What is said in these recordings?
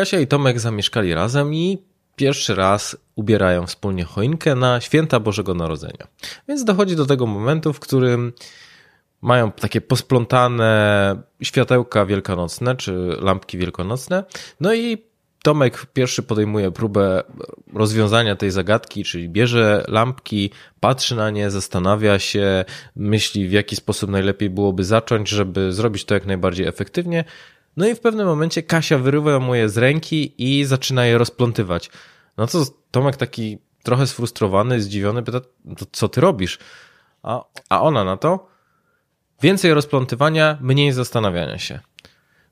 Kasia i Tomek zamieszkali razem i pierwszy raz ubierają wspólnie choinkę na święta Bożego Narodzenia. Więc dochodzi do tego momentu, w którym mają takie posplątane światełka wielkanocne, czy lampki wielkanocne. No i Tomek pierwszy podejmuje próbę rozwiązania tej zagadki, czyli bierze lampki, patrzy na nie, zastanawia się, myśli w jaki sposób najlepiej byłoby zacząć, żeby zrobić to jak najbardziej efektywnie. No i w pewnym momencie Kasia wyrywa mu je z ręki i zaczyna je rozplątywać. No co Tomek taki trochę sfrustrowany, zdziwiony pyta, co ty robisz? A, a ona na to, więcej rozplątywania, mniej zastanawiania się.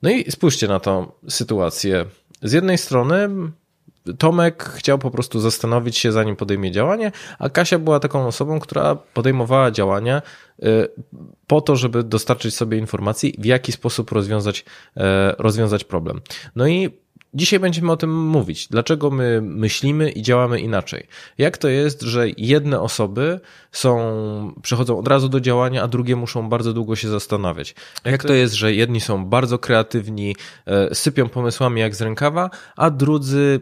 No i spójrzcie na tą sytuację. Z jednej strony Tomek chciał po prostu zastanowić się, zanim podejmie działanie, a Kasia była taką osobą, która podejmowała działania y, po to, żeby dostarczyć sobie informacji, w jaki sposób rozwiązać, e, rozwiązać problem. No i Dzisiaj będziemy o tym mówić. Dlaczego my myślimy i działamy inaczej? Jak to jest, że jedne osoby są, przechodzą od razu do działania, a drugie muszą bardzo długo się zastanawiać? Jak to jest, że jedni są bardzo kreatywni, e, sypią pomysłami jak z rękawa, a drudzy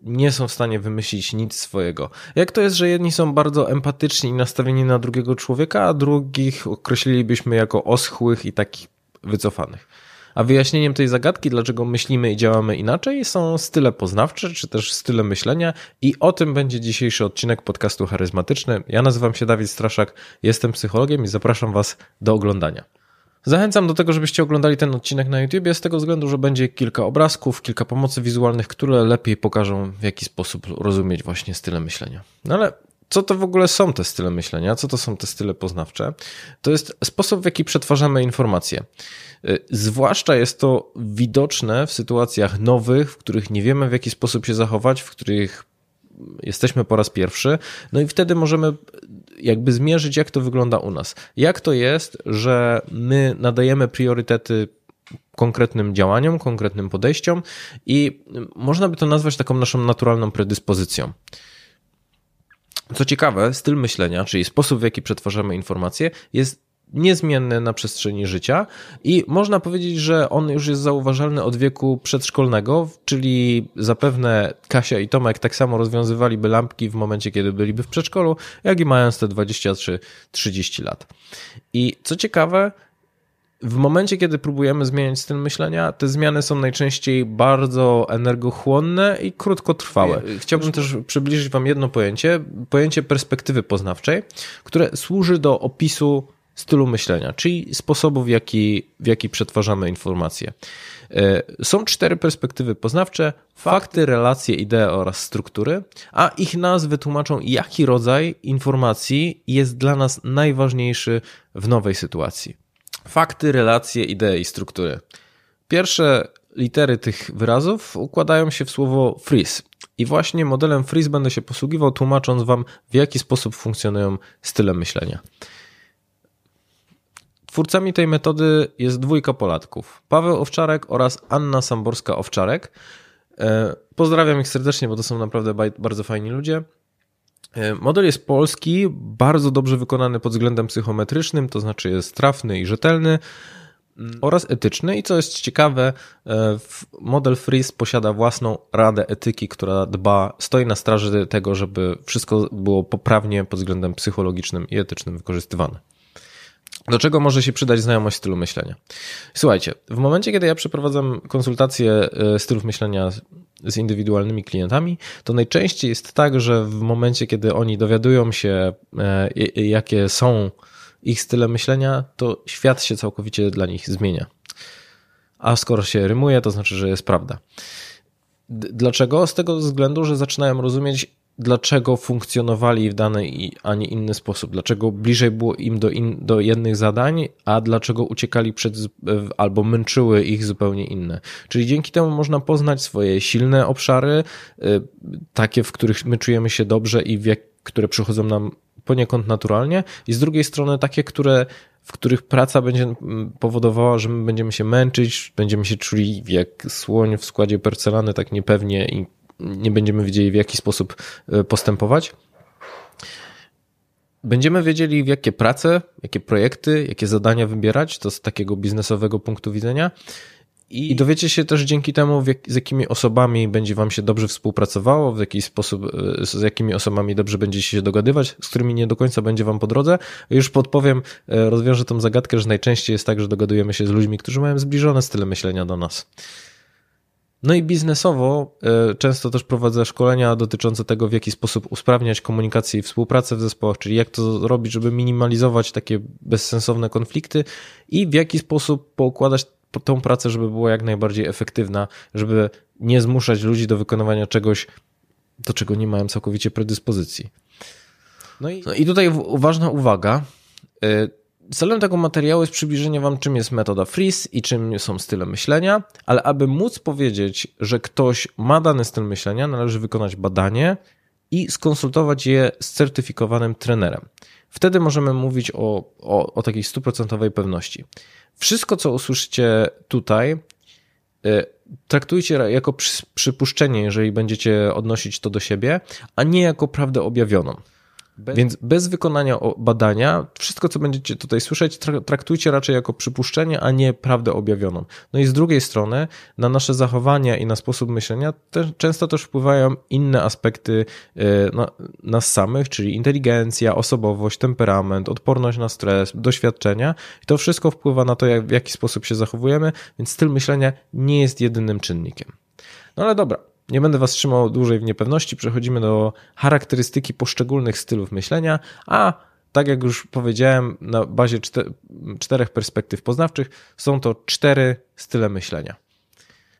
nie są w stanie wymyślić nic swojego. Jak to jest, że jedni są bardzo empatyczni i nastawieni na drugiego człowieka, a drugich określilibyśmy jako oschłych i takich wycofanych? A wyjaśnieniem tej zagadki, dlaczego myślimy i działamy inaczej, są style poznawcze, czy też style myślenia i o tym będzie dzisiejszy odcinek podcastu charyzmatyczny. Ja nazywam się Dawid Straszak, jestem psychologiem i zapraszam Was do oglądania. Zachęcam do tego, żebyście oglądali ten odcinek na YouTube, z tego względu, że będzie kilka obrazków, kilka pomocy wizualnych, które lepiej pokażą, w jaki sposób rozumieć właśnie style myślenia. No ale co to w ogóle są te style myślenia? Co to są te style poznawcze? To jest sposób, w jaki przetwarzamy informacje. Y, zwłaszcza jest to widoczne w sytuacjach nowych, w których nie wiemy w jaki sposób się zachować, w których jesteśmy po raz pierwszy, no i wtedy możemy jakby zmierzyć, jak to wygląda u nas. Jak to jest, że my nadajemy priorytety konkretnym działaniom, konkretnym podejściom i można by to nazwać taką naszą naturalną predyspozycją. Co ciekawe, styl myślenia, czyli sposób, w jaki przetwarzamy informacje, jest niezmienny na przestrzeni życia i można powiedzieć, że on już jest zauważalny od wieku przedszkolnego, czyli zapewne Kasia i Tomek tak samo rozwiązywaliby lampki w momencie, kiedy byliby w przedszkolu, jak i mając te 23-30 lat. I co ciekawe, w momencie, kiedy próbujemy zmieniać styl myślenia, te zmiany są najczęściej bardzo energochłonne i krótkotrwałe. Chciałbym też przybliżyć Wam jedno pojęcie, pojęcie perspektywy poznawczej, które służy do opisu stylu myślenia, czyli sposobu, w jaki, w jaki przetwarzamy informacje. E, są cztery perspektywy poznawcze: fakty, relacje, idee oraz struktury, a ich nazwy tłumaczą, jaki rodzaj informacji jest dla nas najważniejszy w nowej sytuacji. Fakty, relacje, idee i struktury. Pierwsze litery tych wyrazów układają się w słowo freeze. I właśnie modelem freeze będę się posługiwał, tłumacząc Wam, w jaki sposób funkcjonują style myślenia. Twórcami tej metody jest dwójka Polatków: Paweł Owczarek oraz Anna Samborska-Owczarek. E, pozdrawiam ich serdecznie, bo to są naprawdę bardzo fajni ludzie. E, model jest polski, bardzo dobrze wykonany pod względem psychometrycznym, to znaczy jest trafny i rzetelny mm, oraz etyczny. I co jest ciekawe, e, model Freeze posiada własną radę etyki, która dba, stoi na straży tego, żeby wszystko było poprawnie pod względem psychologicznym i etycznym wykorzystywane. Do czego może się przydać znajomość stylu myślenia? Słuchajcie, w momencie, kiedy ja przeprowadzam konsultacje e, stylów myślenia z indywidualnymi klientami, to najczęściej jest tak, że w momencie, kiedy oni dowiadują się, e, jakie są ich style myślenia, to świat się całkowicie dla nich zmienia. A skoro się rymuje, to znaczy, że jest prawda. Dlaczego? Z tego względu, że zaczynają rozumieć, dlaczego funkcjonowali w dany, a nie inny sposób, dlaczego bliżej było im do, in, do jednych zadań, a dlaczego uciekali przed albo męczyły ich zupełnie inne. Czyli dzięki temu można poznać swoje silne obszary, y, takie, w których my czujemy się dobrze i jak, które przychodzą nam poniekąd naturalnie, i z drugiej strony takie, które w których praca będzie powodowała, że my będziemy się męczyć, będziemy się czuli jak słoń w składzie porcelany, tak niepewnie i nie będziemy wiedzieli w jaki sposób e, postępować. Będziemy wiedzieli, w jakie prace, jakie projekty, jakie zadania wybierać, to z takiego biznesowego punktu widzenia. I dowiecie się też dzięki temu, jak, z jakimi osobami będzie wam się dobrze współpracowało, w jaki sposób, e, z jakimi osobami dobrze będziecie się dogadywać, z którymi nie do końca będzie wam po drodze. Już podpowiem, e, rozwiążę tą zagadkę, że najczęściej jest tak, że dogadujemy się z ludźmi, którzy mają zbliżone style myślenia do nas. No i biznesowo e, często też prowadzę szkolenia dotyczące tego, w jaki sposób usprawniać komunikację i współpracę w zespołach, czyli jak to robić, żeby minimalizować takie bezsensowne konflikty i w jaki sposób poukładać tą pracę, żeby była jak najbardziej efektywna, żeby nie zmuszać ludzi do wykonywania czegoś, do czego nie mają całkowicie predyspozycji. No i, no i tutaj ważna uwaga. Celem tego materiału jest przybliżenie Wam, czym jest metoda Freeze i czym są style myślenia, ale aby móc powiedzieć, że ktoś ma dany styl myślenia, należy wykonać badanie i skonsultować je z certyfikowanym trenerem. Wtedy możemy mówić o, o, o takiej stuprocentowej pewności. Wszystko, co usłyszycie tutaj, y, traktujcie jako przypuszczenie, jeżeli będziecie odnosić to do siebie, a nie jako prawdę objawioną. Bez... Więc bez wykonania badania, wszystko co będziecie tutaj słyszeć, traktujcie raczej jako przypuszczenie, a nie prawdę objawioną. No i z drugiej strony, na nasze zachowania i na sposób myślenia te, często też wpływają inne aspekty no, nas samych, czyli inteligencja, osobowość, temperament, odporność na stres, doświadczenia. I to wszystko wpływa na to, jak, w jaki sposób się zachowujemy, więc styl myślenia nie jest jedynym czynnikiem. No ale dobra, nie będę Was trzymał dłużej w niepewności. Przechodzimy do charakterystyki poszczególnych stylów myślenia, a tak jak już powiedziałem, na bazie czterech perspektyw poznawczych są to cztery style myślenia.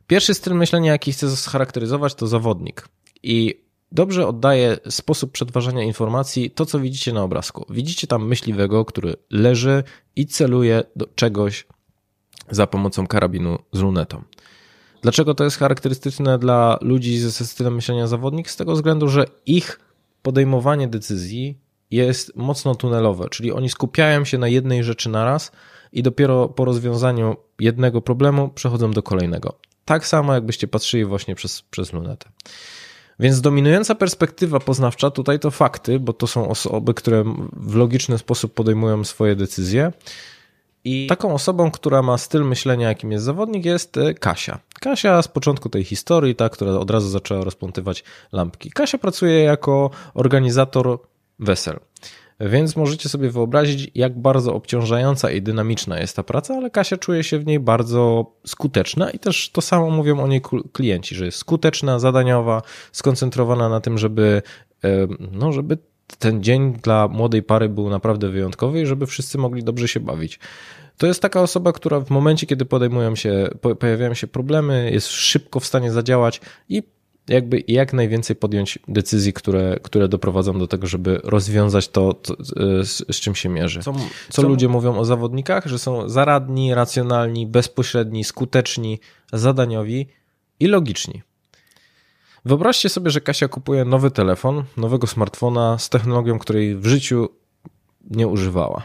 Pierwszy styl myślenia, jaki chcę scharakteryzować, to zawodnik. I dobrze oddaje sposób przetwarzania informacji to, co widzicie na obrazku. Widzicie tam myśliwego, który leży i celuje do czegoś za pomocą karabinu z lunetą. Dlaczego to jest charakterystyczne dla ludzi ze stylem myślenia zawodnik? Z tego względu, że ich podejmowanie decyzji jest mocno tunelowe, czyli oni skupiają się na jednej rzeczy naraz i dopiero po rozwiązaniu jednego problemu przechodzą do kolejnego. Tak samo jakbyście patrzyli właśnie przez, przez lunetę. Więc dominująca perspektywa poznawcza tutaj to fakty, bo to są osoby, które w logiczny sposób podejmują swoje decyzje. I taką osobą, która ma styl myślenia, jakim jest zawodnik, jest e, Kasia. Kasia z początku tej historii, ta, która od razu zaczęła rozpątywać lampki. Kasia pracuje jako organizator wesel. Więc możecie sobie wyobrazić, jak bardzo obciążająca i dynamiczna jest ta praca, ale Kasia czuje się w niej bardzo skuteczna i też to samo mówią o niej klienci, że jest skuteczna, zadaniowa, skoncentrowana na tym, żeby, no, żeby ten dzień dla młodej pary był naprawdę wyjątkowy i żeby wszyscy mogli dobrze się bawić. To jest taka osoba, która w momencie, kiedy podejmują się, pojawiają się problemy, jest szybko w stanie zadziałać i jakby jak najwięcej podjąć decyzji, które, które doprowadzą do tego, żeby rozwiązać to, to z, z, czym się mierzy. Co, co, co ludzie mówią o zawodnikach? Że są zaradni, racjonalni, bezpośredni, skuteczni, zadaniowi i logiczni. Wyobraźcie sobie, że Kasia kupuje nowy telefon, nowego smartfona z technologią, której w życiu nie używała.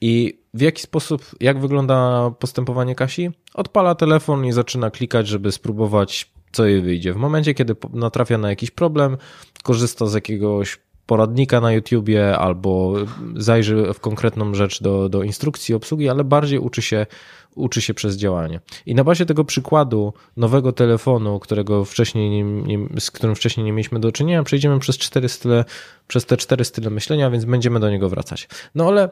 I w jaki sposób, jak wygląda postępowanie Kasi? Odpala telefon i zaczyna klikać, żeby spróbować, co jej wyjdzie. W momencie, kiedy natrafia na jakiś problem, korzysta z jakiegoś poradnika na YouTubie albo zajrzy w konkretną rzecz do, do instrukcji obsługi, ale bardziej uczy się, uczy się przez działanie. I na bazie tego przykładu nowego telefonu, którego wcześniej nie, nie, z którym wcześniej nie mieliśmy do czynienia, przejdziemy przez, cztery style, przez te cztery style myślenia, więc będziemy do niego wracać. No ale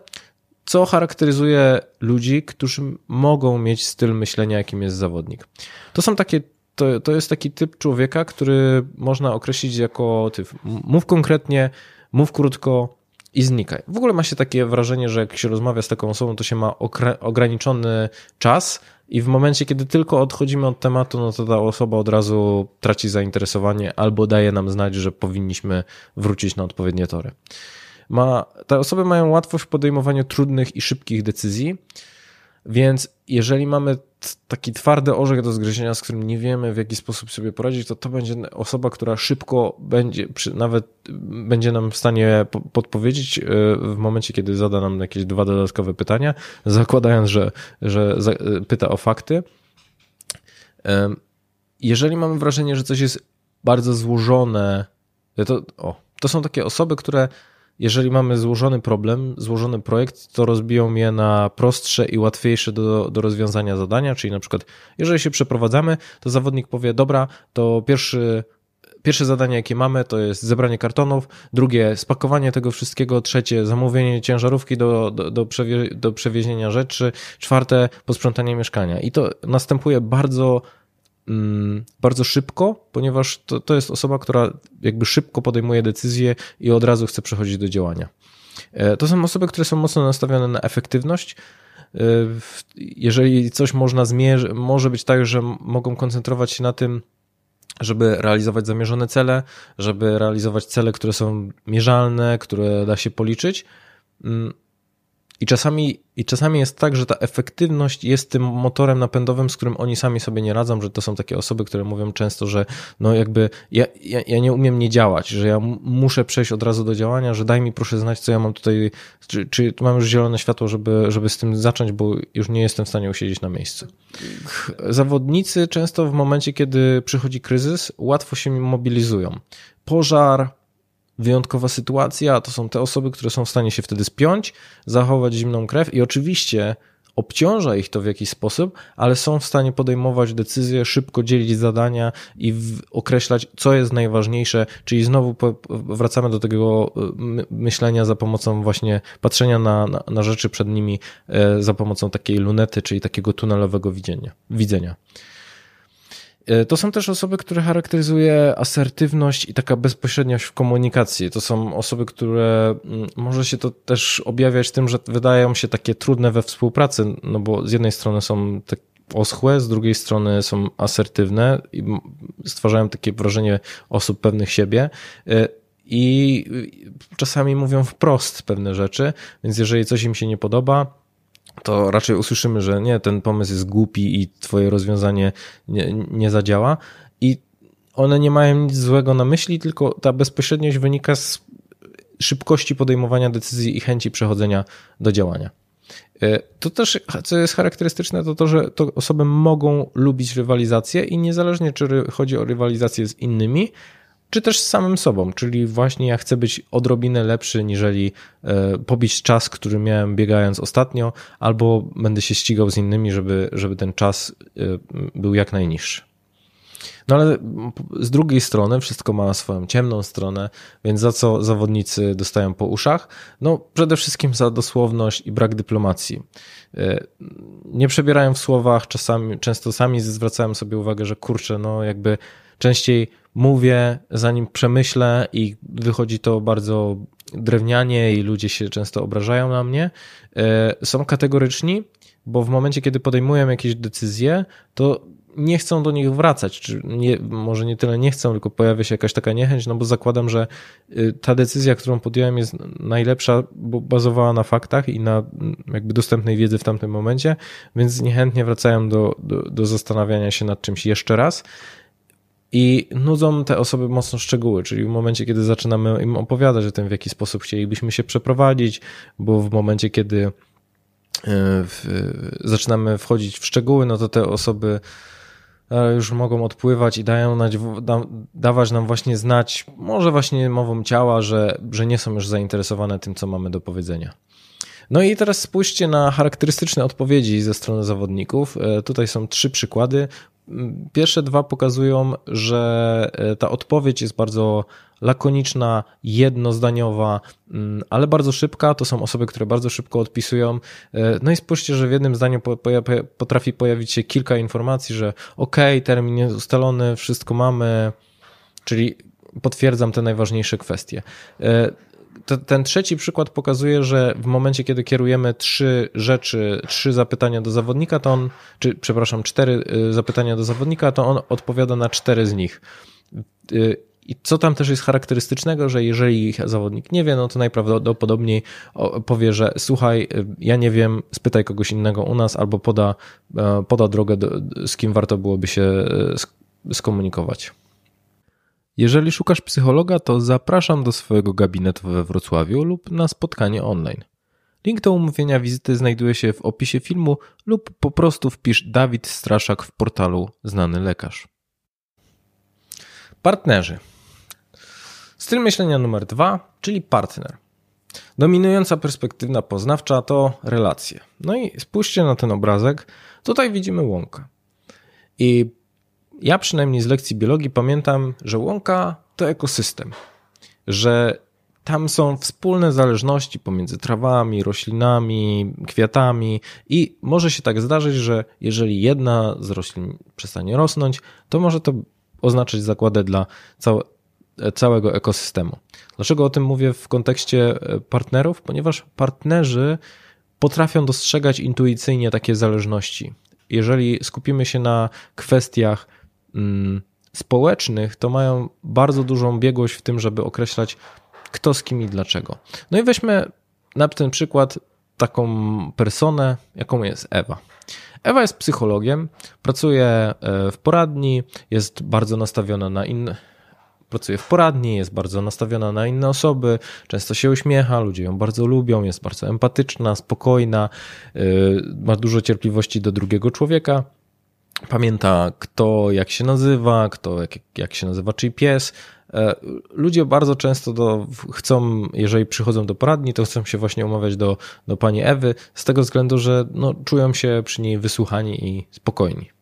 co charakteryzuje ludzi, którzy mogą mieć styl myślenia, jakim jest zawodnik? To są takie to, to jest taki typ człowieka, który można określić jako typ mów konkretnie, mów krótko i znikaj. W ogóle ma się takie wrażenie, że jak się rozmawia z taką osobą, to się ma ograniczony czas i w momencie, kiedy tylko odchodzimy od tematu, no to ta osoba od razu traci zainteresowanie albo daje nam znać, że powinniśmy wrócić na odpowiednie tory. Ma, te osoby mają łatwość w podejmowaniu trudnych i szybkich decyzji, więc jeżeli mamy taki twardy orzech do zgryzienia, z którym nie wiemy w jaki sposób sobie poradzić, to to będzie osoba, która szybko będzie, nawet będzie nam w stanie podpowiedzieć e, w momencie, kiedy zada nam jakieś dwa dodatkowe pytania, zakładając, że, że pyta o fakty. Jeżeli mamy wrażenie, że coś jest bardzo złożone, to, o, to są takie osoby, które jeżeli mamy złożony problem, złożony projekt, to rozbiją je na prostsze i łatwiejsze do, do rozwiązania zadania, czyli na przykład, jeżeli się przeprowadzamy, to zawodnik powie, dobra, to pierwszy Pierwsze zadanie, jakie mamy, to jest zebranie kartonów, drugie spakowanie tego wszystkiego, trzecie zamówienie ciężarówki do, do, do, do przewiezienia rzeczy, czwarte posprzątanie mieszkania. I to następuje bardzo bardzo szybko, ponieważ to, to jest osoba, która jakby szybko podejmuje decyzje i od razu chce przechodzić do działania. E, to są osoby, które są mocno nastawione na efektywność. E, jeżeli coś można zmierzyć, może być tak, że mogą koncentrować się na tym, żeby realizować zamierzone cele, żeby realizować cele, które są mierzalne, które da się policzyć. I czasami i czasami jest tak, że ta efektywność jest tym motorem napędowym, z którym oni sami sobie nie radzą, że to są takie osoby, które mówią często, że no jakby ja, ja, ja nie umiem nie działać, że ja muszę przejść od razu do działania, że daj mi proszę znać, co ja mam tutaj, czy, czy mam już zielone światło, żeby, żeby z tym zacząć, bo już nie jestem w stanie usiedzieć na miejscu. Zawodnicy często w momencie, kiedy przychodzi kryzys, łatwo się mobilizują. Pożar, wyjątkowa sytuacja, to są te osoby, które są w stanie się wtedy spiąć, zachować zimną krew i oczywiście obciąża ich to w jakiś sposób, ale są w stanie podejmować decyzje, szybko dzielić zadania i określać, co jest najważniejsze, czyli znowu wracamy do tego y, myślenia za pomocą właśnie patrzenia na, na, na rzeczy przed nimi e, za pomocą takiej lunety, czyli takiego tunelowego widzenia. widzenia. E, to są też osoby, które charakteryzuje asertywność i taka bezpośredniość w komunikacji. To są osoby, które mm, może się to też objawiać tym, że wydają się takie trudne we współpracy, no bo z jednej strony są tak oschłe, z drugiej strony są asertywne i stwarzają takie wrażenie osób pewnych siebie e, i czasami mówią wprost pewne rzeczy, więc jeżeli coś im się nie podoba, to raczej usłyszymy, że nie, ten pomysł jest głupi i twoje rozwiązanie nie, nie zadziała. I one nie mają nic złego na myśli, tylko ta bezpośredniość wynika z szybkości podejmowania decyzji i chęci przechodzenia do działania. E, to też, co jest charakterystyczne, to to, że to osoby mogą lubić rywalizację i niezależnie, czy chodzi o rywalizację z innymi, czy też z samym sobą, czyli właśnie ja chcę być odrobinę lepszy, niżeli e, pobić czas, który miałem biegając ostatnio, albo będę się ścigał z innymi, żeby, żeby ten czas e, był jak najniższy. No ale z drugiej strony wszystko ma swoją ciemną stronę, więc za co zawodnicy dostają po uszach? No przede wszystkim za dosłowność i brak dyplomacji. E, nie przebierają w słowach, czasami, często sami zwracają sobie uwagę, że kurczę, no jakby częściej mówię, zanim przemyślę i wychodzi to bardzo drewnianie i ludzie się często obrażają na mnie. E, są kategoryczni, bo w momencie, kiedy podejmują jakieś decyzje, to nie chcą do nich wracać, czy nie, może nie tyle nie chcą, tylko pojawia się jakaś taka niechęć, no bo zakładam, że y, ta decyzja, którą podjąłem jest najlepsza, bo bazowała na faktach i na jakby dostępnej wiedzy w tamtym momencie, więc niechętnie wracają do, do, do zastanawiania się nad czymś jeszcze raz i nudzą te osoby mocno szczegóły, czyli w momencie, kiedy zaczynamy im opowiadać o tym, w jaki sposób chcielibyśmy się przeprowadzić, bo w momencie, kiedy e, w, zaczynamy wchodzić w szczegóły, no to te osoby e, już mogą odpływać i dają da, dawać nam właśnie znać, może właśnie mową ciała, że, że nie są już zainteresowane tym, co mamy do powiedzenia. No i teraz spójrzcie na charakterystyczne odpowiedzi ze strony zawodników. E, tutaj są trzy przykłady. Pierwsze dwa pokazują, że e, ta odpowiedź jest bardzo lakoniczna, jednozdaniowa, mm, ale bardzo szybka. To są osoby, które bardzo szybko odpisują. E, no i spójrzcie, że w jednym zdaniu potrafi pojawić się kilka informacji, że ok, termin jest ustalony, wszystko mamy, czyli potwierdzam te najważniejsze kwestie ten trzeci przykład pokazuje, że w momencie, kiedy kierujemy trzy rzeczy, trzy zapytania do zawodnika, to on, czy przepraszam, cztery y, zapytania do zawodnika, to on odpowiada na cztery z nich. Y, I co tam też jest charakterystycznego, że jeżeli zawodnik nie wie, no to najprawdopodobniej powie, że słuchaj, y, ja nie wiem, spytaj kogoś innego u nas albo poda, poda drogę, z kim warto byłoby się skomunikować. Jeżeli szukasz psychologa, to zapraszam do swojego gabinetu we Wrocławiu lub na spotkanie online. Link do umówienia wizyty znajduje się w opisie filmu lub po prostu wpisz Dawid Straszak w portalu Znany Lekarz. Partnerzy. Styl myślenia numer dwa, czyli partner. Dominująca perspektywa poznawcza to relacje. No i spójrzcie na ten obrazek. Tutaj widzimy łąkę. I ja przynajmniej z lekcji biologii pamiętam, że łąka to ekosystem, że tam są wspólne zależności pomiędzy trawami, roślinami, kwiatami i może się tak zdarzyć, że jeżeli jedna z roślin przestanie rosnąć, to może to oznaczać zakładę dla całe, całego ekosystemu. Dlaczego o tym mówię w kontekście e, partnerów? Ponieważ partnerzy potrafią dostrzegać intuicyjnie takie zależności. Jeżeli skupimy się na kwestiach społecznych, to mają bardzo dużą biegłość w tym, żeby określać, kto z kim i dlaczego. No i weźmy na ten przykład taką personę, jaką jest Ewa. Ewa jest psychologiem, pracuje e, w poradni, jest bardzo nastawiona na inne. Pracuje w poradni, jest bardzo nastawiona na inne osoby, często się uśmiecha, ludzie ją bardzo lubią, jest bardzo empatyczna, spokojna, e, ma dużo cierpliwości do drugiego człowieka pamięta kto jak się nazywa, kto jak, jak się nazywa czyj pies. E, ludzie bardzo często do, chcą, jeżeli przychodzą do poradni, to chcą się właśnie umawiać do, do pani Ewy, z tego względu, że no, czują się przy niej wysłuchani i spokojni.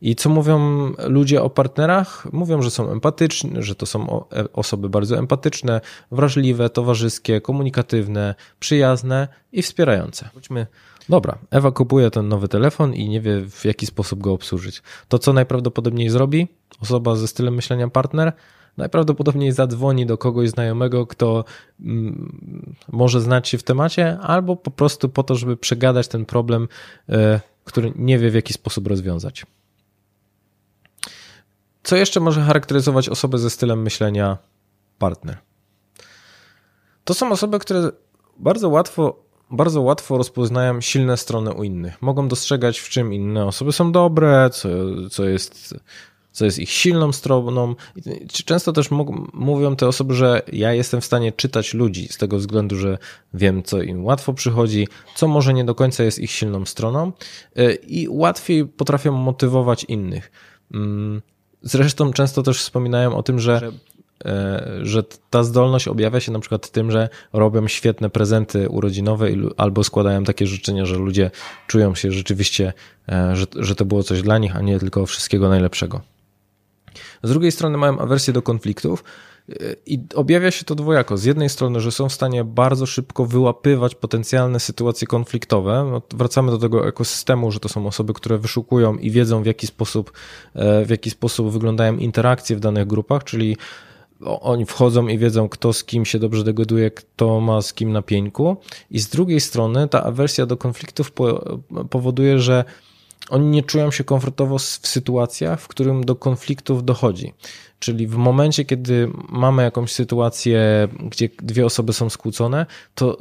I co mówią ludzie o partnerach? Mówią, że są empatyczni, że to są e, osoby bardzo empatyczne, wrażliwe, towarzyskie, komunikatywne, przyjazne i wspierające. Chodźmy Dobra, Ewa kupuje ten nowy telefon i nie wie w jaki sposób go obsłużyć. To co najprawdopodobniej zrobi osoba ze stylem myślenia partner? Najprawdopodobniej zadzwoni do kogoś znajomego, kto mm, może znać się w temacie, albo po prostu po to, żeby przegadać ten problem, y, który nie wie w jaki sposób rozwiązać. Co jeszcze może charakteryzować osobę ze stylem myślenia partner? To są osoby, które bardzo łatwo bardzo łatwo rozpoznają silne strony u innych. Mogą dostrzegać, w czym inne osoby są dobre, co, co, jest, co jest ich silną stroną. Często też mówią te osoby, że ja jestem w stanie czytać ludzi z tego względu, że wiem, co im łatwo przychodzi, co może nie do końca jest ich silną stroną y, i łatwiej potrafią motywować innych. Zresztą często też wspominają o tym, że E, że ta zdolność objawia się na przykład tym, że robią świetne prezenty urodzinowe albo składają takie życzenia, że ludzie czują się rzeczywiście, e, że, że to było coś dla nich, a nie tylko wszystkiego najlepszego. Z drugiej strony mają awersję do konfliktów i objawia się to dwojako. Z jednej strony, że są w stanie bardzo szybko wyłapywać potencjalne sytuacje konfliktowe. No, wracamy do tego ekosystemu, że to są osoby, które wyszukują i wiedzą w jaki sposób, w jaki sposób wyglądają interakcje w danych grupach, czyli oni wchodzą i wiedzą, kto z kim się dobrze dogaduje, kto ma z kim na pieńku. I z drugiej strony ta awersja do konfliktów powoduje, że oni nie czują się komfortowo w sytuacjach, w którym do konfliktów dochodzi. Czyli w momencie, kiedy mamy jakąś sytuację, gdzie dwie osoby są skłócone, to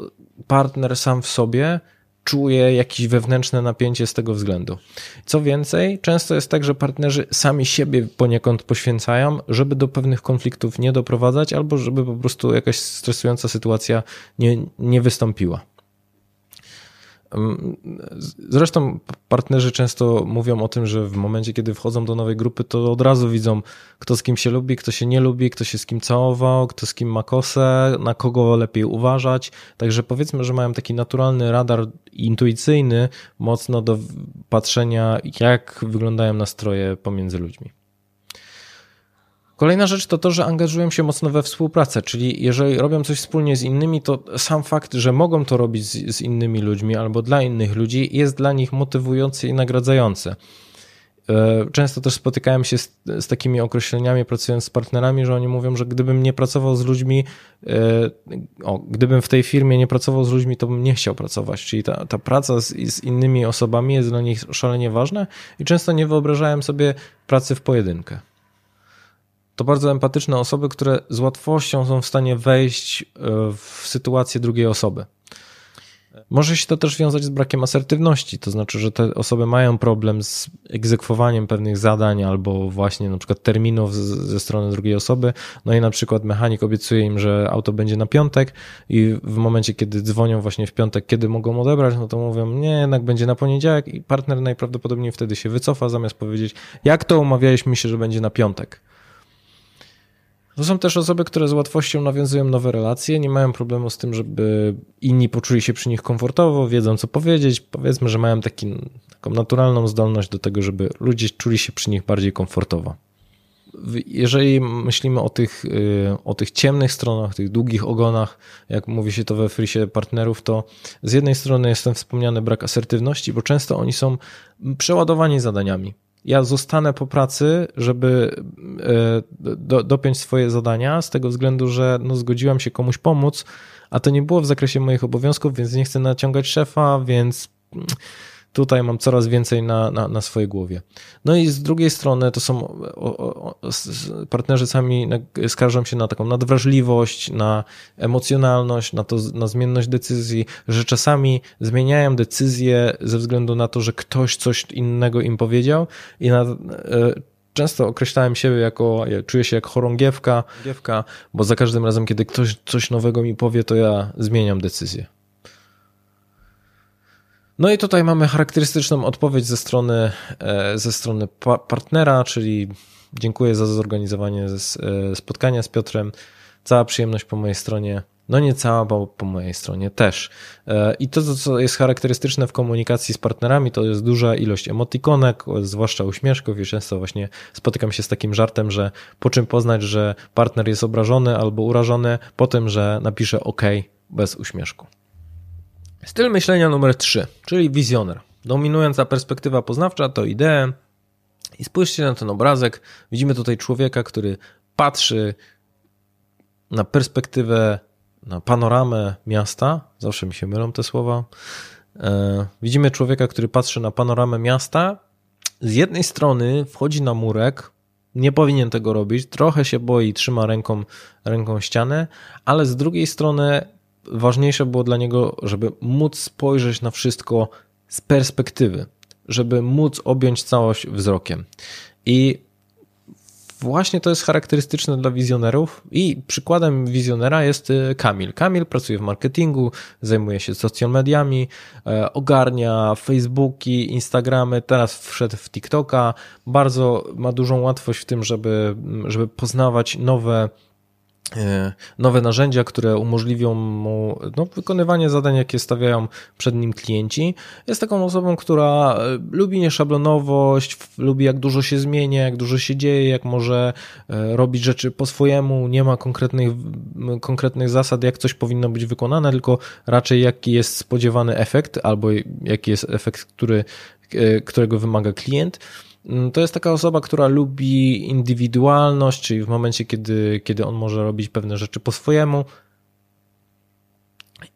partner sam w sobie czuje jakieś wewnętrzne napięcie z tego względu. Co więcej, często jest tak, że partnerzy sami siebie poniekąd poświęcają, żeby do pewnych konfliktów nie doprowadzać, albo żeby po prostu jakaś stresująca sytuacja nie, nie wystąpiła. Zresztą partnerzy często mówią o tym, że w momencie, kiedy wchodzą do nowej grupy, to od razu widzą, kto z kim się lubi, kto się nie lubi, kto się z kim całował, kto z kim ma kosę, na kogo lepiej uważać. Także powiedzmy, że mają taki naturalny radar intuicyjny, mocno do patrzenia, jak wyglądają nastroje pomiędzy ludźmi. Kolejna rzecz to to, że angażują się mocno we współpracę, czyli jeżeli robią coś wspólnie z innymi, to sam fakt, że mogą to robić z, z innymi ludźmi albo dla innych ludzi, jest dla nich motywujący i nagradzający. E, często też spotykałem się z, z, takimi określeniami, pracując z partnerami, że oni mówią, że gdybym nie pracował z ludźmi, e, o, gdybym w tej firmie nie pracował z ludźmi, to bym nie chciał pracować. Czyli ta, ta praca z, z innymi osobami jest dla nich szalenie ważna i często nie wyobrażałem sobie pracy w pojedynkę to bardzo empatyczne osoby, które z łatwością są w stanie wejść e, w sytuację drugiej osoby. Może się to też wiązać z brakiem asertywności, to znaczy, że te osoby mają problem z egzekwowaniem pewnych zadań albo właśnie na przykład terminów ze strony drugiej osoby. No i na przykład mechanik obiecuje im, że auto będzie na piątek i w momencie, kiedy dzwonią właśnie w piątek, kiedy mogą odebrać, no to mówią, nie, jednak będzie na poniedziałek i partner najprawdopodobniej wtedy się wycofa, zamiast powiedzieć, jak to umawialiśmy się, że będzie na piątek. To są też osoby, które z łatwością nawiązują nowe relacje, nie mają problemu z tym, żeby inni poczuli się przy nich komfortowo, wiedzą co powiedzieć. Powiedzmy, że mają taki, taką naturalną zdolność do tego, żeby ludzie czuli się przy nich bardziej komfortowo. Jeżeli myślimy o tych, y, o tych ciemnych stronach, tych długich ogonach, jak mówi się to we frisie partnerów, to z jednej strony jest ten wspomniany brak asertywności, bo często oni są przeładowani zadaniami ja zostanę po pracy, żeby e, do, dopiąć swoje zadania, z tego względu, że no, zgodziłem się komuś pomóc, a to nie było w zakresie moich obowiązków, więc nie chcę naciągać szefa, więc tutaj mam coraz więcej na, na, na swojej głowie. No i z drugiej strony to są o, o, partnerzy sami skarżą się na taką nadwrażliwość, na emocjonalność, na, to, na zmienność decyzji, że czasami zmieniają decyzje ze względu na to, że ktoś coś innego im powiedział i na, e, często określałem siebie jako, ja czuję się jak chorągiewka, bo za każdym razem, kiedy ktoś coś nowego mi powie, to ja zmieniam decyzję. No i tutaj mamy charakterystyczną odpowiedź ze strony, e, ze strony partnera, czyli dziękuję za zorganizowanie e, spotkania z Piotrem. Cała przyjemność po mojej stronie. No nie cała, bo po mojej stronie też. E, I to, co jest charakterystyczne w komunikacji z partnerami, to jest duża ilość emotikonek, zwłaszcza uśmieszków i często właśnie spotykam się z takim żartem, że po czym poznać, że partner jest obrażony albo urażony, po tym, że napisze OK bez uśmieszku. Styl myślenia numer 3, czyli wizjoner. Dominująca perspektywa poznawcza to idee. I spójrzcie na ten obrazek. Widzimy tutaj człowieka, który patrzy na perspektywę, na panoramę miasta. Zawsze mi się mylą te słowa. E, widzimy człowieka, który patrzy na panoramę miasta. Z jednej strony wchodzi na murek, nie powinien tego robić, trochę się boi, trzyma ręką, ręką ścianę, ale z drugiej strony ważniejsze było dla niego, żeby móc spojrzeć na wszystko z perspektywy, żeby móc objąć całość wzrokiem. I właśnie to jest charakterystyczne dla wizjonerów i przykładem wizjonera jest y, Kamil. Kamil pracuje w marketingu, zajmuje się social mediami, e, ogarnia Facebooki, Instagramy, teraz wszedł w TikToka, bardzo ma dużą łatwość w tym, żeby, żeby poznawać nowe nowe narzędzia, które umożliwią mu no, wykonywanie zadań, jakie stawiają przed nim klienci. Jest taką osobą, która e, lubi nieszablonowość, lubi jak dużo się zmienia, jak dużo się dzieje, jak może e, robić rzeczy po swojemu, nie ma konkretnych, konkretnych zasad, jak coś powinno być wykonane, tylko raczej jaki jest spodziewany efekt, albo jaki jest efekt, który, którego wymaga klient. Mm, to jest taka osoba, która lubi indywidualność, czyli w momencie, kiedy, kiedy on może robić pewne rzeczy po swojemu.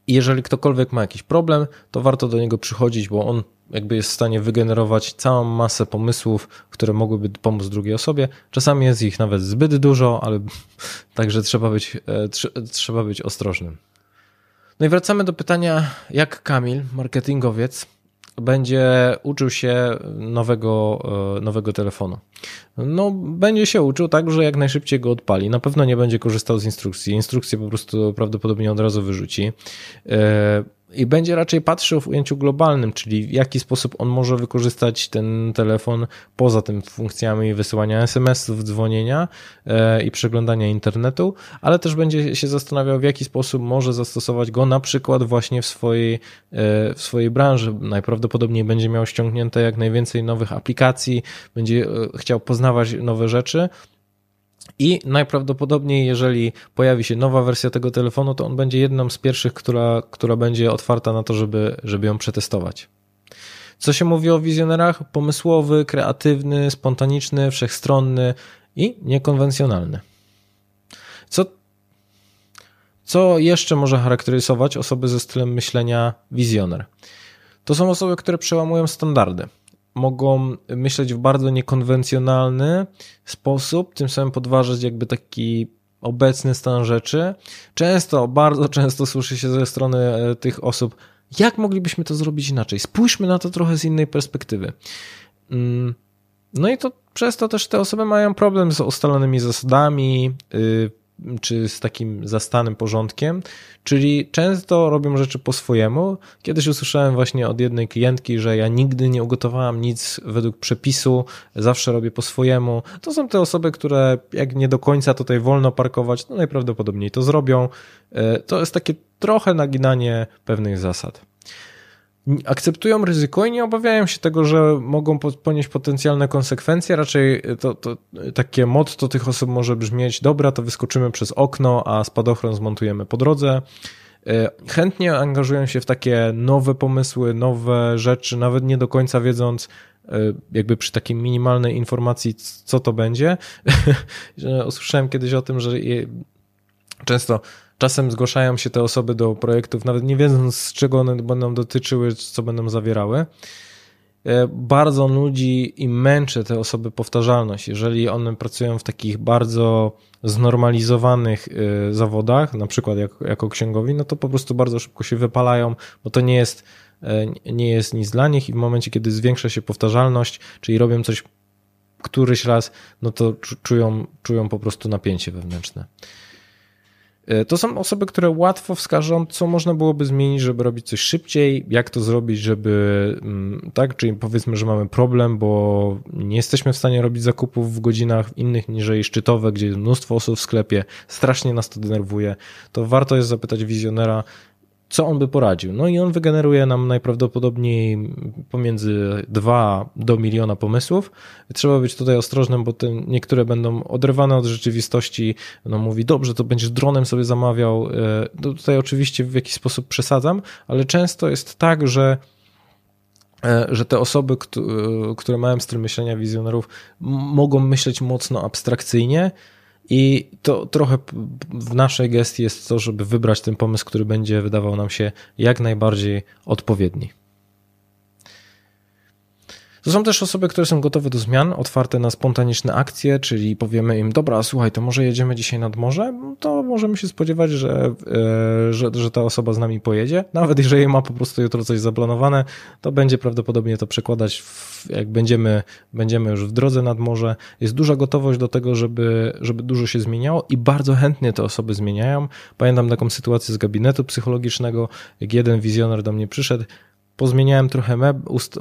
Jeżeli ktokolwiek ma jakiś problem, to warto do niego przychodzić, bo on jakby jest w stanie wygenerować całą masę pomysłów, które mogłyby pomóc drugiej osobie. Czasami jest ich nawet zbyt dużo, ale także trzeba być, e, trzeba być ostrożnym. No i wracamy do pytania, jak Kamil, marketingowiec, będzie uczył się nowego, e, nowego telefonu. No, będzie się uczył tak, że jak najszybciej go odpali. Na pewno nie będzie korzystał z instrukcji. Instrukcję po prostu prawdopodobnie od razu wyrzuci. I będzie raczej patrzył w ujęciu globalnym, czyli w jaki sposób on może wykorzystać ten telefon poza tym funkcjami wysyłania SMS-ów, dzwonienia e, i przeglądania internetu, ale też będzie się zastanawiał, w jaki sposób może zastosować go na przykład właśnie w swojej, e, w swojej branży. Najprawdopodobniej będzie miał ściągnięte jak najwięcej nowych aplikacji, będzie e, chciał poznawać nowe rzeczy, i najprawdopodobniej, jeżeli pojawi się nowa wersja tego telefonu, to on będzie jedną z pierwszych, która, która będzie otwarta na to, żeby, żeby ją przetestować. Co się mówi o wizjonerach? Pomysłowy, kreatywny, spontaniczny, wszechstronny i niekonwencjonalny. Co, co jeszcze może charakteryzować osoby ze stylem myślenia wizjoner? To są osoby, które przełamują standardy mogą myśleć w bardzo niekonwencjonalny sposób, tym samym podważać jakby taki obecny stan rzeczy. Często, bardzo często słyszy się ze strony e, tych osób, jak moglibyśmy to zrobić inaczej? Spójrzmy na to trochę z innej perspektywy. Mm, no i to przez to też te osoby mają problem z ustalonymi zasadami, y, czy z takim zastanym porządkiem, czyli często robią rzeczy po swojemu. Kiedyś usłyszałem właśnie od jednej klientki, że ja nigdy nie ugotowałam nic według przepisu, zawsze robię po swojemu. To są te osoby, które jak nie do końca tutaj wolno parkować, no najprawdopodobniej to zrobią. E, to jest takie trochę naginanie pewnych zasad akceptują ryzyko i nie obawiają się tego, że mogą ponieść potencjalne konsekwencje. Raczej to, to takie motto tych osób może brzmieć: dobra, to wyskoczymy przez okno, a spadochron zmontujemy po drodze. E, chętnie angażują się w takie nowe pomysły, nowe rzeczy, nawet nie do końca wiedząc, e, jakby przy takiej minimalnej informacji, co to będzie. Usłyszałem kiedyś o tym, że często Czasem zgłaszają się te osoby do projektów, nawet nie wiedząc, z czego one będą dotyczyły, co będą zawierały. E, bardzo nudzi i męczy te osoby powtarzalność. Jeżeli one pracują w takich bardzo znormalizowanych e, zawodach, na przykład jak, jako księgowi, no to po prostu bardzo szybko się wypalają, bo to nie jest, e, nie jest nic dla nich i w momencie, kiedy zwiększa się powtarzalność, czyli robią coś któryś raz, no to czują, czują po prostu napięcie wewnętrzne. E, to są osoby, które łatwo wskażą, co można byłoby zmienić, żeby robić coś szybciej, jak to zrobić, żeby, mm, tak, czyli powiedzmy, że mamy problem, bo nie jesteśmy w stanie robić zakupów w godzinach innych niż szczytowe, gdzie jest mnóstwo osób w sklepie, strasznie nas to denerwuje, to warto jest zapytać wizjonera, co on by poradził. No i on wygeneruje nam najprawdopodobniej pomiędzy 2 do miliona pomysłów. Trzeba być tutaj ostrożnym, bo te niektóre będą oderwane od rzeczywistości. No mówi, dobrze, to będziesz dronem sobie zamawiał. No tutaj oczywiście w jakiś sposób przesadzam, ale często jest tak, że e, że te osoby, e, które mają styl myślenia wizjonerów, mogą myśleć mocno abstrakcyjnie, i to trochę w naszej gestii jest to, żeby wybrać ten pomysł, który będzie wydawał nam się jak najbardziej odpowiedni. To są też osoby, które są gotowe do zmian, otwarte na spontaniczne akcje, czyli powiemy im, dobra, słuchaj, to może jedziemy dzisiaj nad morze, to możemy się spodziewać, że, e, że, że ta osoba z nami pojedzie. Nawet jeżeli ma po prostu jutro coś zaplanowane, to będzie prawdopodobnie to przekładać, w, jak będziemy, będziemy już w drodze nad morze. Jest duża gotowość do tego, żeby, żeby dużo się zmieniało i bardzo chętnie te osoby zmieniają. Pamiętam taką sytuację z gabinetu psychologicznego, jak jeden wizjoner do mnie przyszedł, pozmieniałem trochę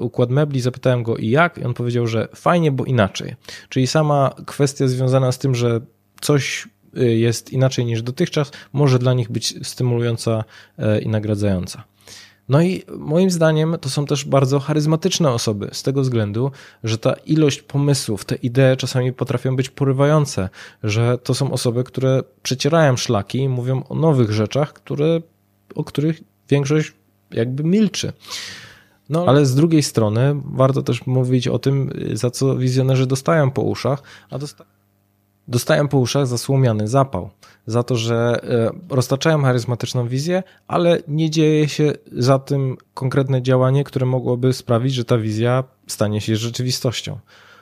układ mebli, zapytałem go i jak, i on powiedział, że fajnie, bo inaczej. Czyli sama kwestia związana z tym, że coś y, jest inaczej niż dotychczas, może dla nich być stymulująca e, i nagradzająca. No i moim zdaniem to są też bardzo charyzmatyczne osoby, z tego względu, że ta ilość pomysłów, te idee czasami potrafią być porywające, że to są osoby, które przecierają szlaki i mówią o nowych rzeczach, które, o których większość jakby milczy. No, ale z drugiej strony warto też mówić o tym, za co wizjonerzy dostają po uszach, a dosta dostają po uszach za słomiany zapał, za to, że e, roztaczają charyzmatyczną wizję, ale nie dzieje się za tym konkretne działanie, które mogłoby sprawić, że ta wizja stanie się rzeczywistością.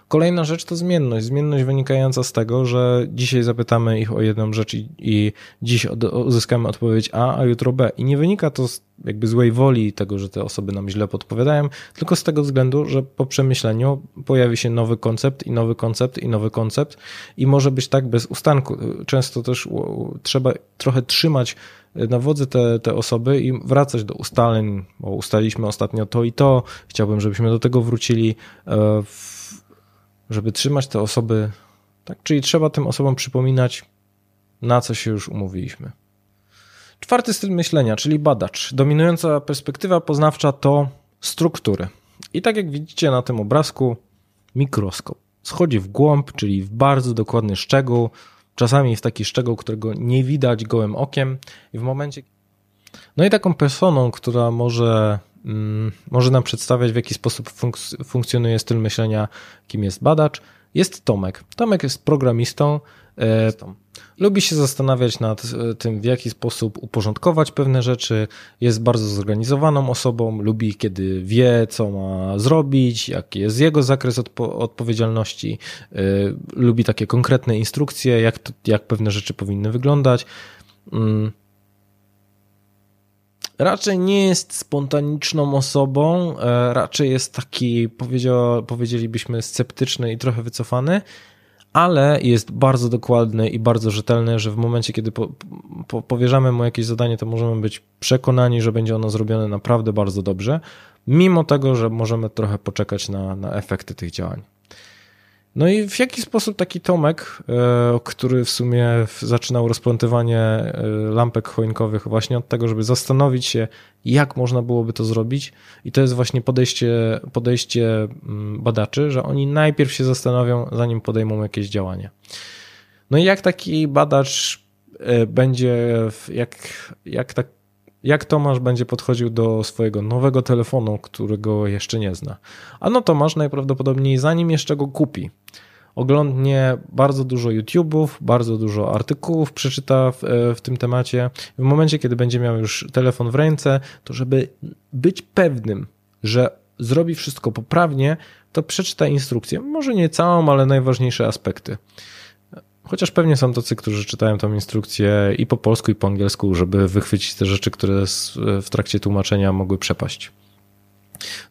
Kolejna rzecz to zmienność. Zmienność wynikająca z tego, że dzisiaj zapytamy ich o jedną rzecz i, i dziś od, uzyskamy odpowiedź A, a jutro B. I nie wynika to z jakby złej woli tego, że te osoby nam źle podpowiadają, tylko z tego względu, że po przemyśleniu pojawi się nowy koncept i nowy koncept i nowy koncept i może być tak bez ustanku. Często też trzeba trochę trzymać na wodze te, te osoby i wracać do ustaleń, bo ustaliliśmy ostatnio to i to, chciałbym, żebyśmy do tego wrócili. E, żeby trzymać te osoby, tak, czyli trzeba tym osobom przypominać, na co się już umówiliśmy. Czwarty styl myślenia, czyli badacz. Dominująca perspektywa poznawcza to struktury. I tak jak widzicie na tym obrazku, mikroskop schodzi w głąb, czyli w bardzo dokładny szczegół, czasami w taki szczegół, którego nie widać gołym okiem i w momencie no i taką personą, która może może nam przedstawiać, w jaki sposób funk funkcjonuje styl myślenia, kim jest badacz, jest Tomek. Tomek jest programistą. E, lubi się zastanawiać nad e, tym, w jaki sposób uporządkować pewne rzeczy. Jest bardzo zorganizowaną osobą, lubi, kiedy wie, co ma zrobić, jaki jest jego zakres odpo odpowiedzialności. E, lubi takie konkretne instrukcje, jak, to, jak pewne rzeczy powinny wyglądać. Raczej nie jest spontaniczną osobą, e, raczej jest taki, powiedzielibyśmy, sceptyczny i trochę wycofany, ale jest bardzo dokładny i bardzo rzetelny, że w momencie, kiedy po, po, powierzamy mu jakieś zadanie, to możemy być przekonani, że będzie ono zrobione naprawdę bardzo dobrze, mimo tego, że możemy trochę poczekać na, na efekty tych działań. No i w jaki sposób taki Tomek, e, który w sumie zaczynał rozplątywanie e, lampek choinkowych właśnie od tego, żeby zastanowić się, jak można byłoby to zrobić i to jest właśnie podejście, podejście mm, badaczy, że oni najpierw się zastanowią, zanim podejmą jakieś działanie. No i jak taki badacz e, będzie, jak, jak tak jak Tomasz będzie podchodził do swojego nowego telefonu, którego jeszcze nie zna. Ano Tomasz najprawdopodobniej zanim jeszcze go kupi, oglądnie bardzo dużo YouTube'ów, bardzo dużo artykułów przeczyta w, e, w, tym temacie. W momencie, kiedy będzie miał już telefon w ręce, to żeby być pewnym, że zrobi wszystko poprawnie, to przeczyta instrukcję. Może nie całą, ale najważniejsze aspekty. Chociaż pewnie są tacy, którzy czytają tą instrukcję i po polsku, i po angielsku, żeby wychwycić te rzeczy, które w trakcie tłumaczenia mogły przepaść.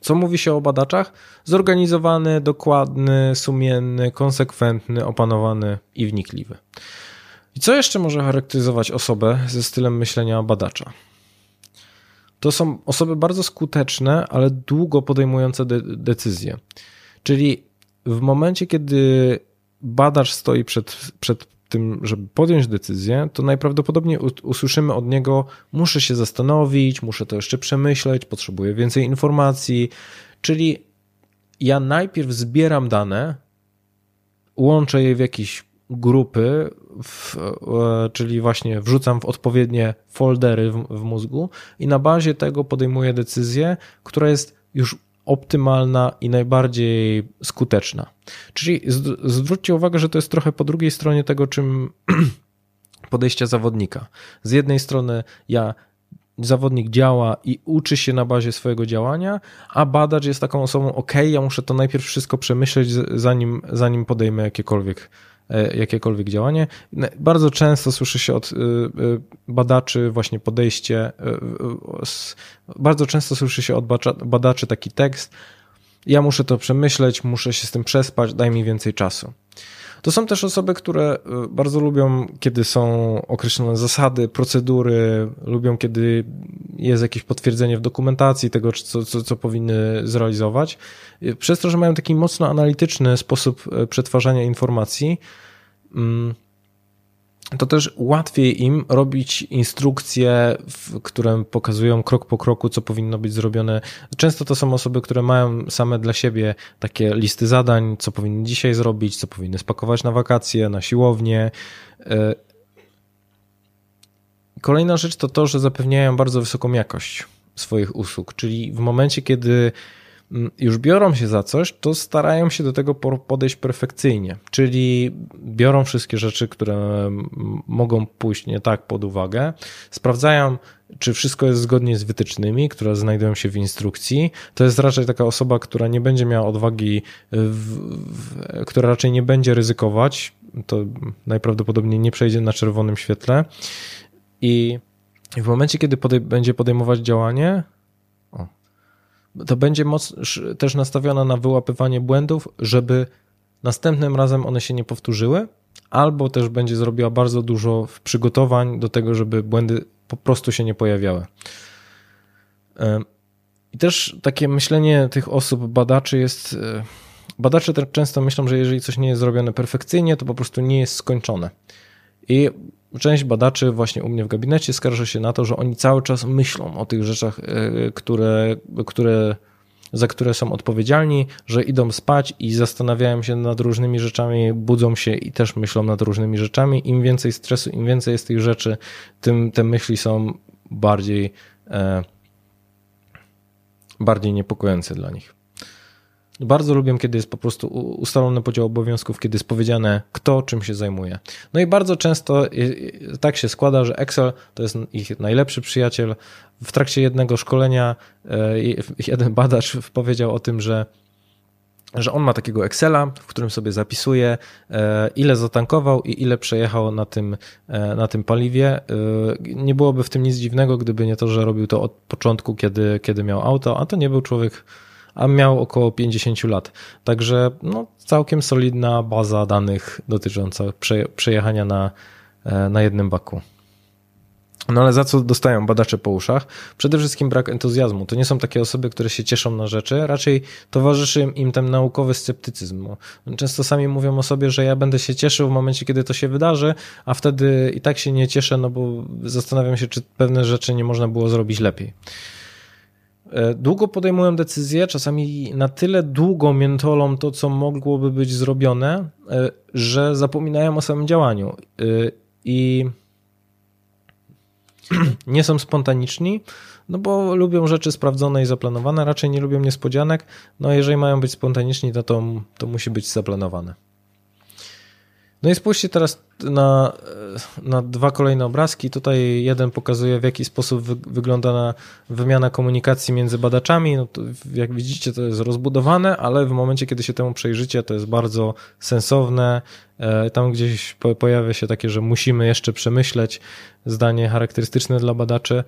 Co mówi się o badaczach? Zorganizowany, dokładny, sumienny, konsekwentny, opanowany i wnikliwy. I co jeszcze może charakteryzować osobę ze stylem myślenia badacza? To są osoby bardzo skuteczne, ale długo podejmujące de decyzje. Czyli w momencie, kiedy badacz stoi przed, przed tym, żeby podjąć decyzję, to najprawdopodobniej usłyszymy od niego: muszę się zastanowić, muszę to jeszcze przemyśleć, potrzebuję więcej informacji. Czyli ja najpierw zbieram dane, łączę je w jakieś grupy, w, czyli właśnie wrzucam w odpowiednie foldery w, w mózgu i na bazie tego podejmuję decyzję, która jest już optymalna i najbardziej skuteczna. Czyli zwróćcie uwagę, że to jest trochę po drugiej stronie tego, czym podejścia zawodnika. Z jednej strony ja zawodnik działa i uczy się na bazie swojego działania, a badacz jest taką osobą, ok, ja muszę to najpierw wszystko przemyśleć, zanim, zanim podejmę jakiekolwiek jakiekolwiek działanie. Bardzo często słyszy się od y, y, badaczy właśnie podejście, bardzo często słyszy się od badaczy taki tekst, ja muszę to przemyśleć, muszę się z tym przespać, daj mi więcej czasu. To są też osoby, które bardzo lubią, kiedy są określone zasady, procedury, lubią, kiedy jest jakieś potwierdzenie w dokumentacji tego, co, co, co powinny zrealizować. Przez to, że mają taki mocno analityczny sposób przetwarzania informacji, mm, to też łatwiej im robić instrukcje, które pokazują krok po kroku, co powinno być zrobione. Często to są osoby, które mają same dla siebie takie listy zadań, co powinny dzisiaj zrobić, co powinny spakować na wakacje, na siłownię. E, kolejna rzecz to to, że zapewniają bardzo wysoką jakość swoich usług, czyli w momencie, kiedy już biorą się za coś, to starają się do tego podejść perfekcyjnie, czyli biorą wszystkie rzeczy, które mogą pójść nie tak pod uwagę, sprawdzają, czy wszystko jest zgodnie z wytycznymi, które znajdują się w instrukcji. To jest raczej taka osoba, która nie będzie miała odwagi, w, w, która raczej nie będzie ryzykować, to najprawdopodobniej nie przejdzie na czerwonym świetle. I w momencie, kiedy podej będzie podejmować działanie, to będzie moc, też nastawiona na wyłapywanie błędów, żeby następnym razem one się nie powtórzyły, albo też będzie zrobiła bardzo dużo przygotowań do tego, żeby błędy po prostu się nie pojawiały. I też takie myślenie tych osób, badaczy jest. E, badacze często myślą, że jeżeli coś nie jest zrobione perfekcyjnie, to po prostu nie jest skończone. I Część badaczy właśnie u mnie w gabinecie skarży się na to, że oni cały czas myślą o tych rzeczach, e, które, które, za które są odpowiedzialni, że idą spać i zastanawiają się nad różnymi rzeczami, budzą się i też myślą nad różnymi rzeczami. Im więcej stresu, im więcej jest tych rzeczy, tym te myśli są bardziej, e, bardziej niepokojące dla nich. Bardzo lubię, kiedy jest po prostu ustalony podział obowiązków, kiedy jest powiedziane, kto czym się zajmuje. No i bardzo często tak się składa, że Excel to jest ich najlepszy przyjaciel. W trakcie jednego szkolenia e, jeden badacz powiedział o tym, że że on ma takiego Excela, w którym sobie zapisuje, ile zatankował i ile przejechał na tym, na tym paliwie. Nie byłoby w tym nic dziwnego, gdyby nie to, że robił to od początku, kiedy, kiedy miał auto, a to nie był człowiek a miał około 50 lat. Także no, całkiem solidna baza danych dotycząca przejechania na, e, na jednym baku. No ale za co dostają badacze po uszach? Przede wszystkim brak entuzjazmu. To nie są takie osoby, które się cieszą na rzeczy, raczej towarzyszy im ten naukowy sceptycyzm. Często sami mówią o sobie, że ja będę się cieszył w momencie, kiedy to się wydarzy, a wtedy i tak się nie cieszę, no bo zastanawiam się, czy pewne rzeczy nie można było zrobić lepiej. E, długo podejmują decyzje, czasami na tyle długo miętolą to, co mogłoby być zrobione, e, że zapominają o samym działaniu. E, I nie są spontaniczni, no bo lubią rzeczy sprawdzone i zaplanowane, raczej nie lubią niespodzianek. No jeżeli mają być spontaniczni, to, to, to musi być zaplanowane. No i spójrzcie teraz na, na dwa kolejne obrazki. Tutaj jeden pokazuje, w jaki sposób wy, wygląda na wymiana komunikacji między badaczami. No jak widzicie, to jest rozbudowane, ale w momencie, kiedy się temu przejrzycie, to jest bardzo sensowne. E, tam gdzieś pojawia się takie, że musimy jeszcze przemyśleć zdanie charakterystyczne dla badaczy.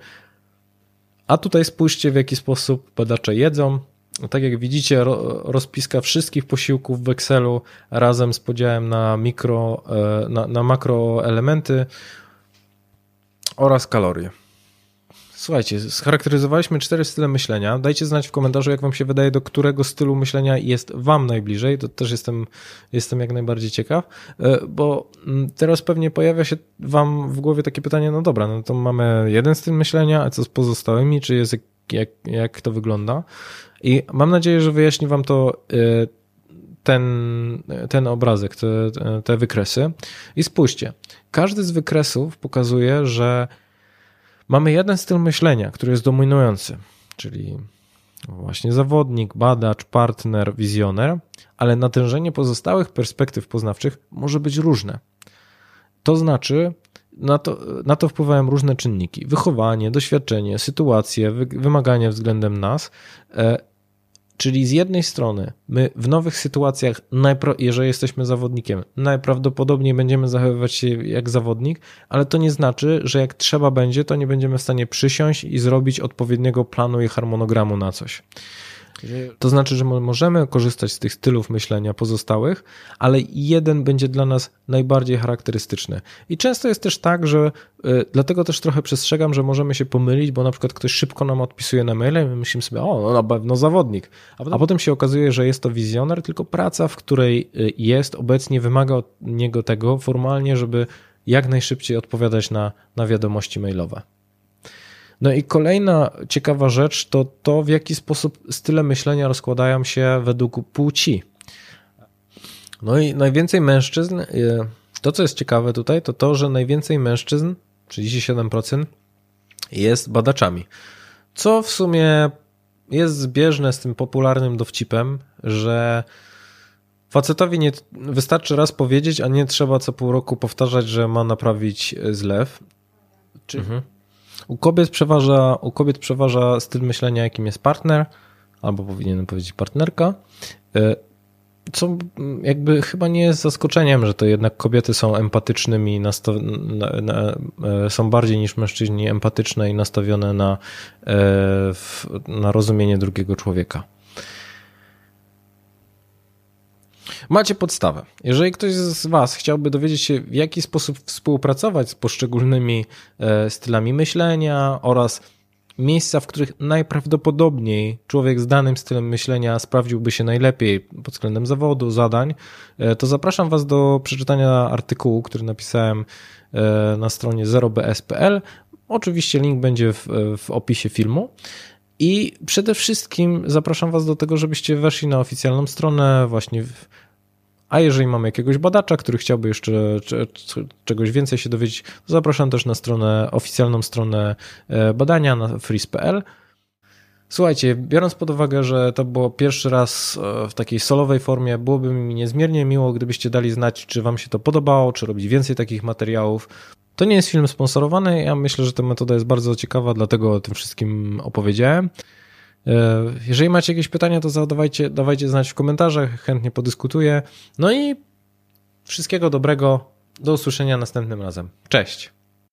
A tutaj spójrzcie, w jaki sposób badacze jedzą tak jak widzicie, rozpiska wszystkich posiłków w Excelu razem z podziałem na mikro, e, na, na makroelementy oraz kalorie. Słuchajcie, scharakteryzowaliśmy cztery style myślenia. Dajcie znać w komentarzu, jak Wam się wydaje, do którego stylu myślenia jest Wam najbliżej. To też jestem, jestem jak najbardziej ciekaw, e, bo mm, teraz pewnie pojawia się Wam w głowie takie pytanie: no dobra, no to mamy jeden styl myślenia, a co z pozostałymi? Czy jest jak, jak to wygląda? I mam nadzieję, że wyjaśni Wam to y, ten, ten obrazek, te, te wykresy. I spójrzcie, każdy z wykresów pokazuje, że mamy jeden styl myślenia, który jest dominujący, czyli właśnie zawodnik, badacz, partner, wizjoner, ale natężenie pozostałych perspektyw poznawczych może być różne. To znaczy, na to, na to wpływają różne czynniki: wychowanie, doświadczenie, sytuacje, wymagania względem nas. Czyli z jednej strony, my w nowych sytuacjach, jeżeli jesteśmy zawodnikiem, najprawdopodobniej będziemy zachowywać się jak zawodnik, ale to nie znaczy, że jak trzeba będzie, to nie będziemy w stanie przysiąść i zrobić odpowiedniego planu i harmonogramu na coś. To znaczy, że możemy korzystać z tych stylów myślenia pozostałych, ale jeden będzie dla nas najbardziej charakterystyczny. I często jest też tak, że y, dlatego też trochę przestrzegam, że możemy się pomylić, bo na przykład ktoś szybko nam odpisuje na maile i my myślimy sobie, o, no na pewno zawodnik. A potem, a potem się okazuje, że jest to wizjoner, tylko praca, w której y, jest obecnie, wymaga od niego tego formalnie, żeby jak najszybciej odpowiadać na, na wiadomości mailowe. No i kolejna ciekawa rzecz to to, w jaki sposób style myślenia rozkładają się według płci. No i najwięcej mężczyzn, e, to co jest ciekawe tutaj, to to, że najwięcej mężczyzn, 37%, jest badaczami. Co w sumie jest zbieżne z tym popularnym dowcipem, że facetowi nie wystarczy raz powiedzieć, a nie trzeba co pół roku powtarzać, że ma naprawić zlew. Czy, mhm. U kobiet przeważa, u kobiet przeważa styl myślenia, jakim jest partner, albo powinienem powiedzieć partnerka, e, co jakby chyba nie jest zaskoczeniem, że to jednak kobiety są empatycznymi, na, na, e, są bardziej niż mężczyźni empatyczne i nastawione na, e, na rozumienie drugiego człowieka. Macie podstawę. Jeżeli ktoś z Was chciałby dowiedzieć się, w jaki sposób współpracować z poszczególnymi e, stylami myślenia oraz miejsca, w których najprawdopodobniej człowiek z danym stylem myślenia sprawdziłby się najlepiej pod względem zawodu, zadań, e, to zapraszam Was do przeczytania artykułu, który napisałem e, na stronie 0bs.pl. Oczywiście link będzie w, w opisie filmu. I przede wszystkim zapraszam Was do tego, żebyście weszli na oficjalną stronę, właśnie a jeżeli mamy jakiegoś badacza, który chciałby jeszcze czegoś więcej się dowiedzieć, to zapraszam też na stronę, oficjalną stronę e, badania na freeze.pl. Słuchajcie, biorąc pod uwagę, że to było pierwszy raz e, w takiej solowej formie, byłoby mi niezmiernie miło, gdybyście dali znać, czy Wam się to podobało, czy robić więcej takich materiałów. To nie jest film sponsorowany, ja myślę, że ta metoda jest bardzo ciekawa, dlatego o tym wszystkim opowiedziałem. E, jeżeli macie jakieś pytania, to zadawajcie, dawajcie znać w komentarzach, chętnie podyskutuję. No i wszystkiego dobrego, do usłyszenia następnym razem. Cześć!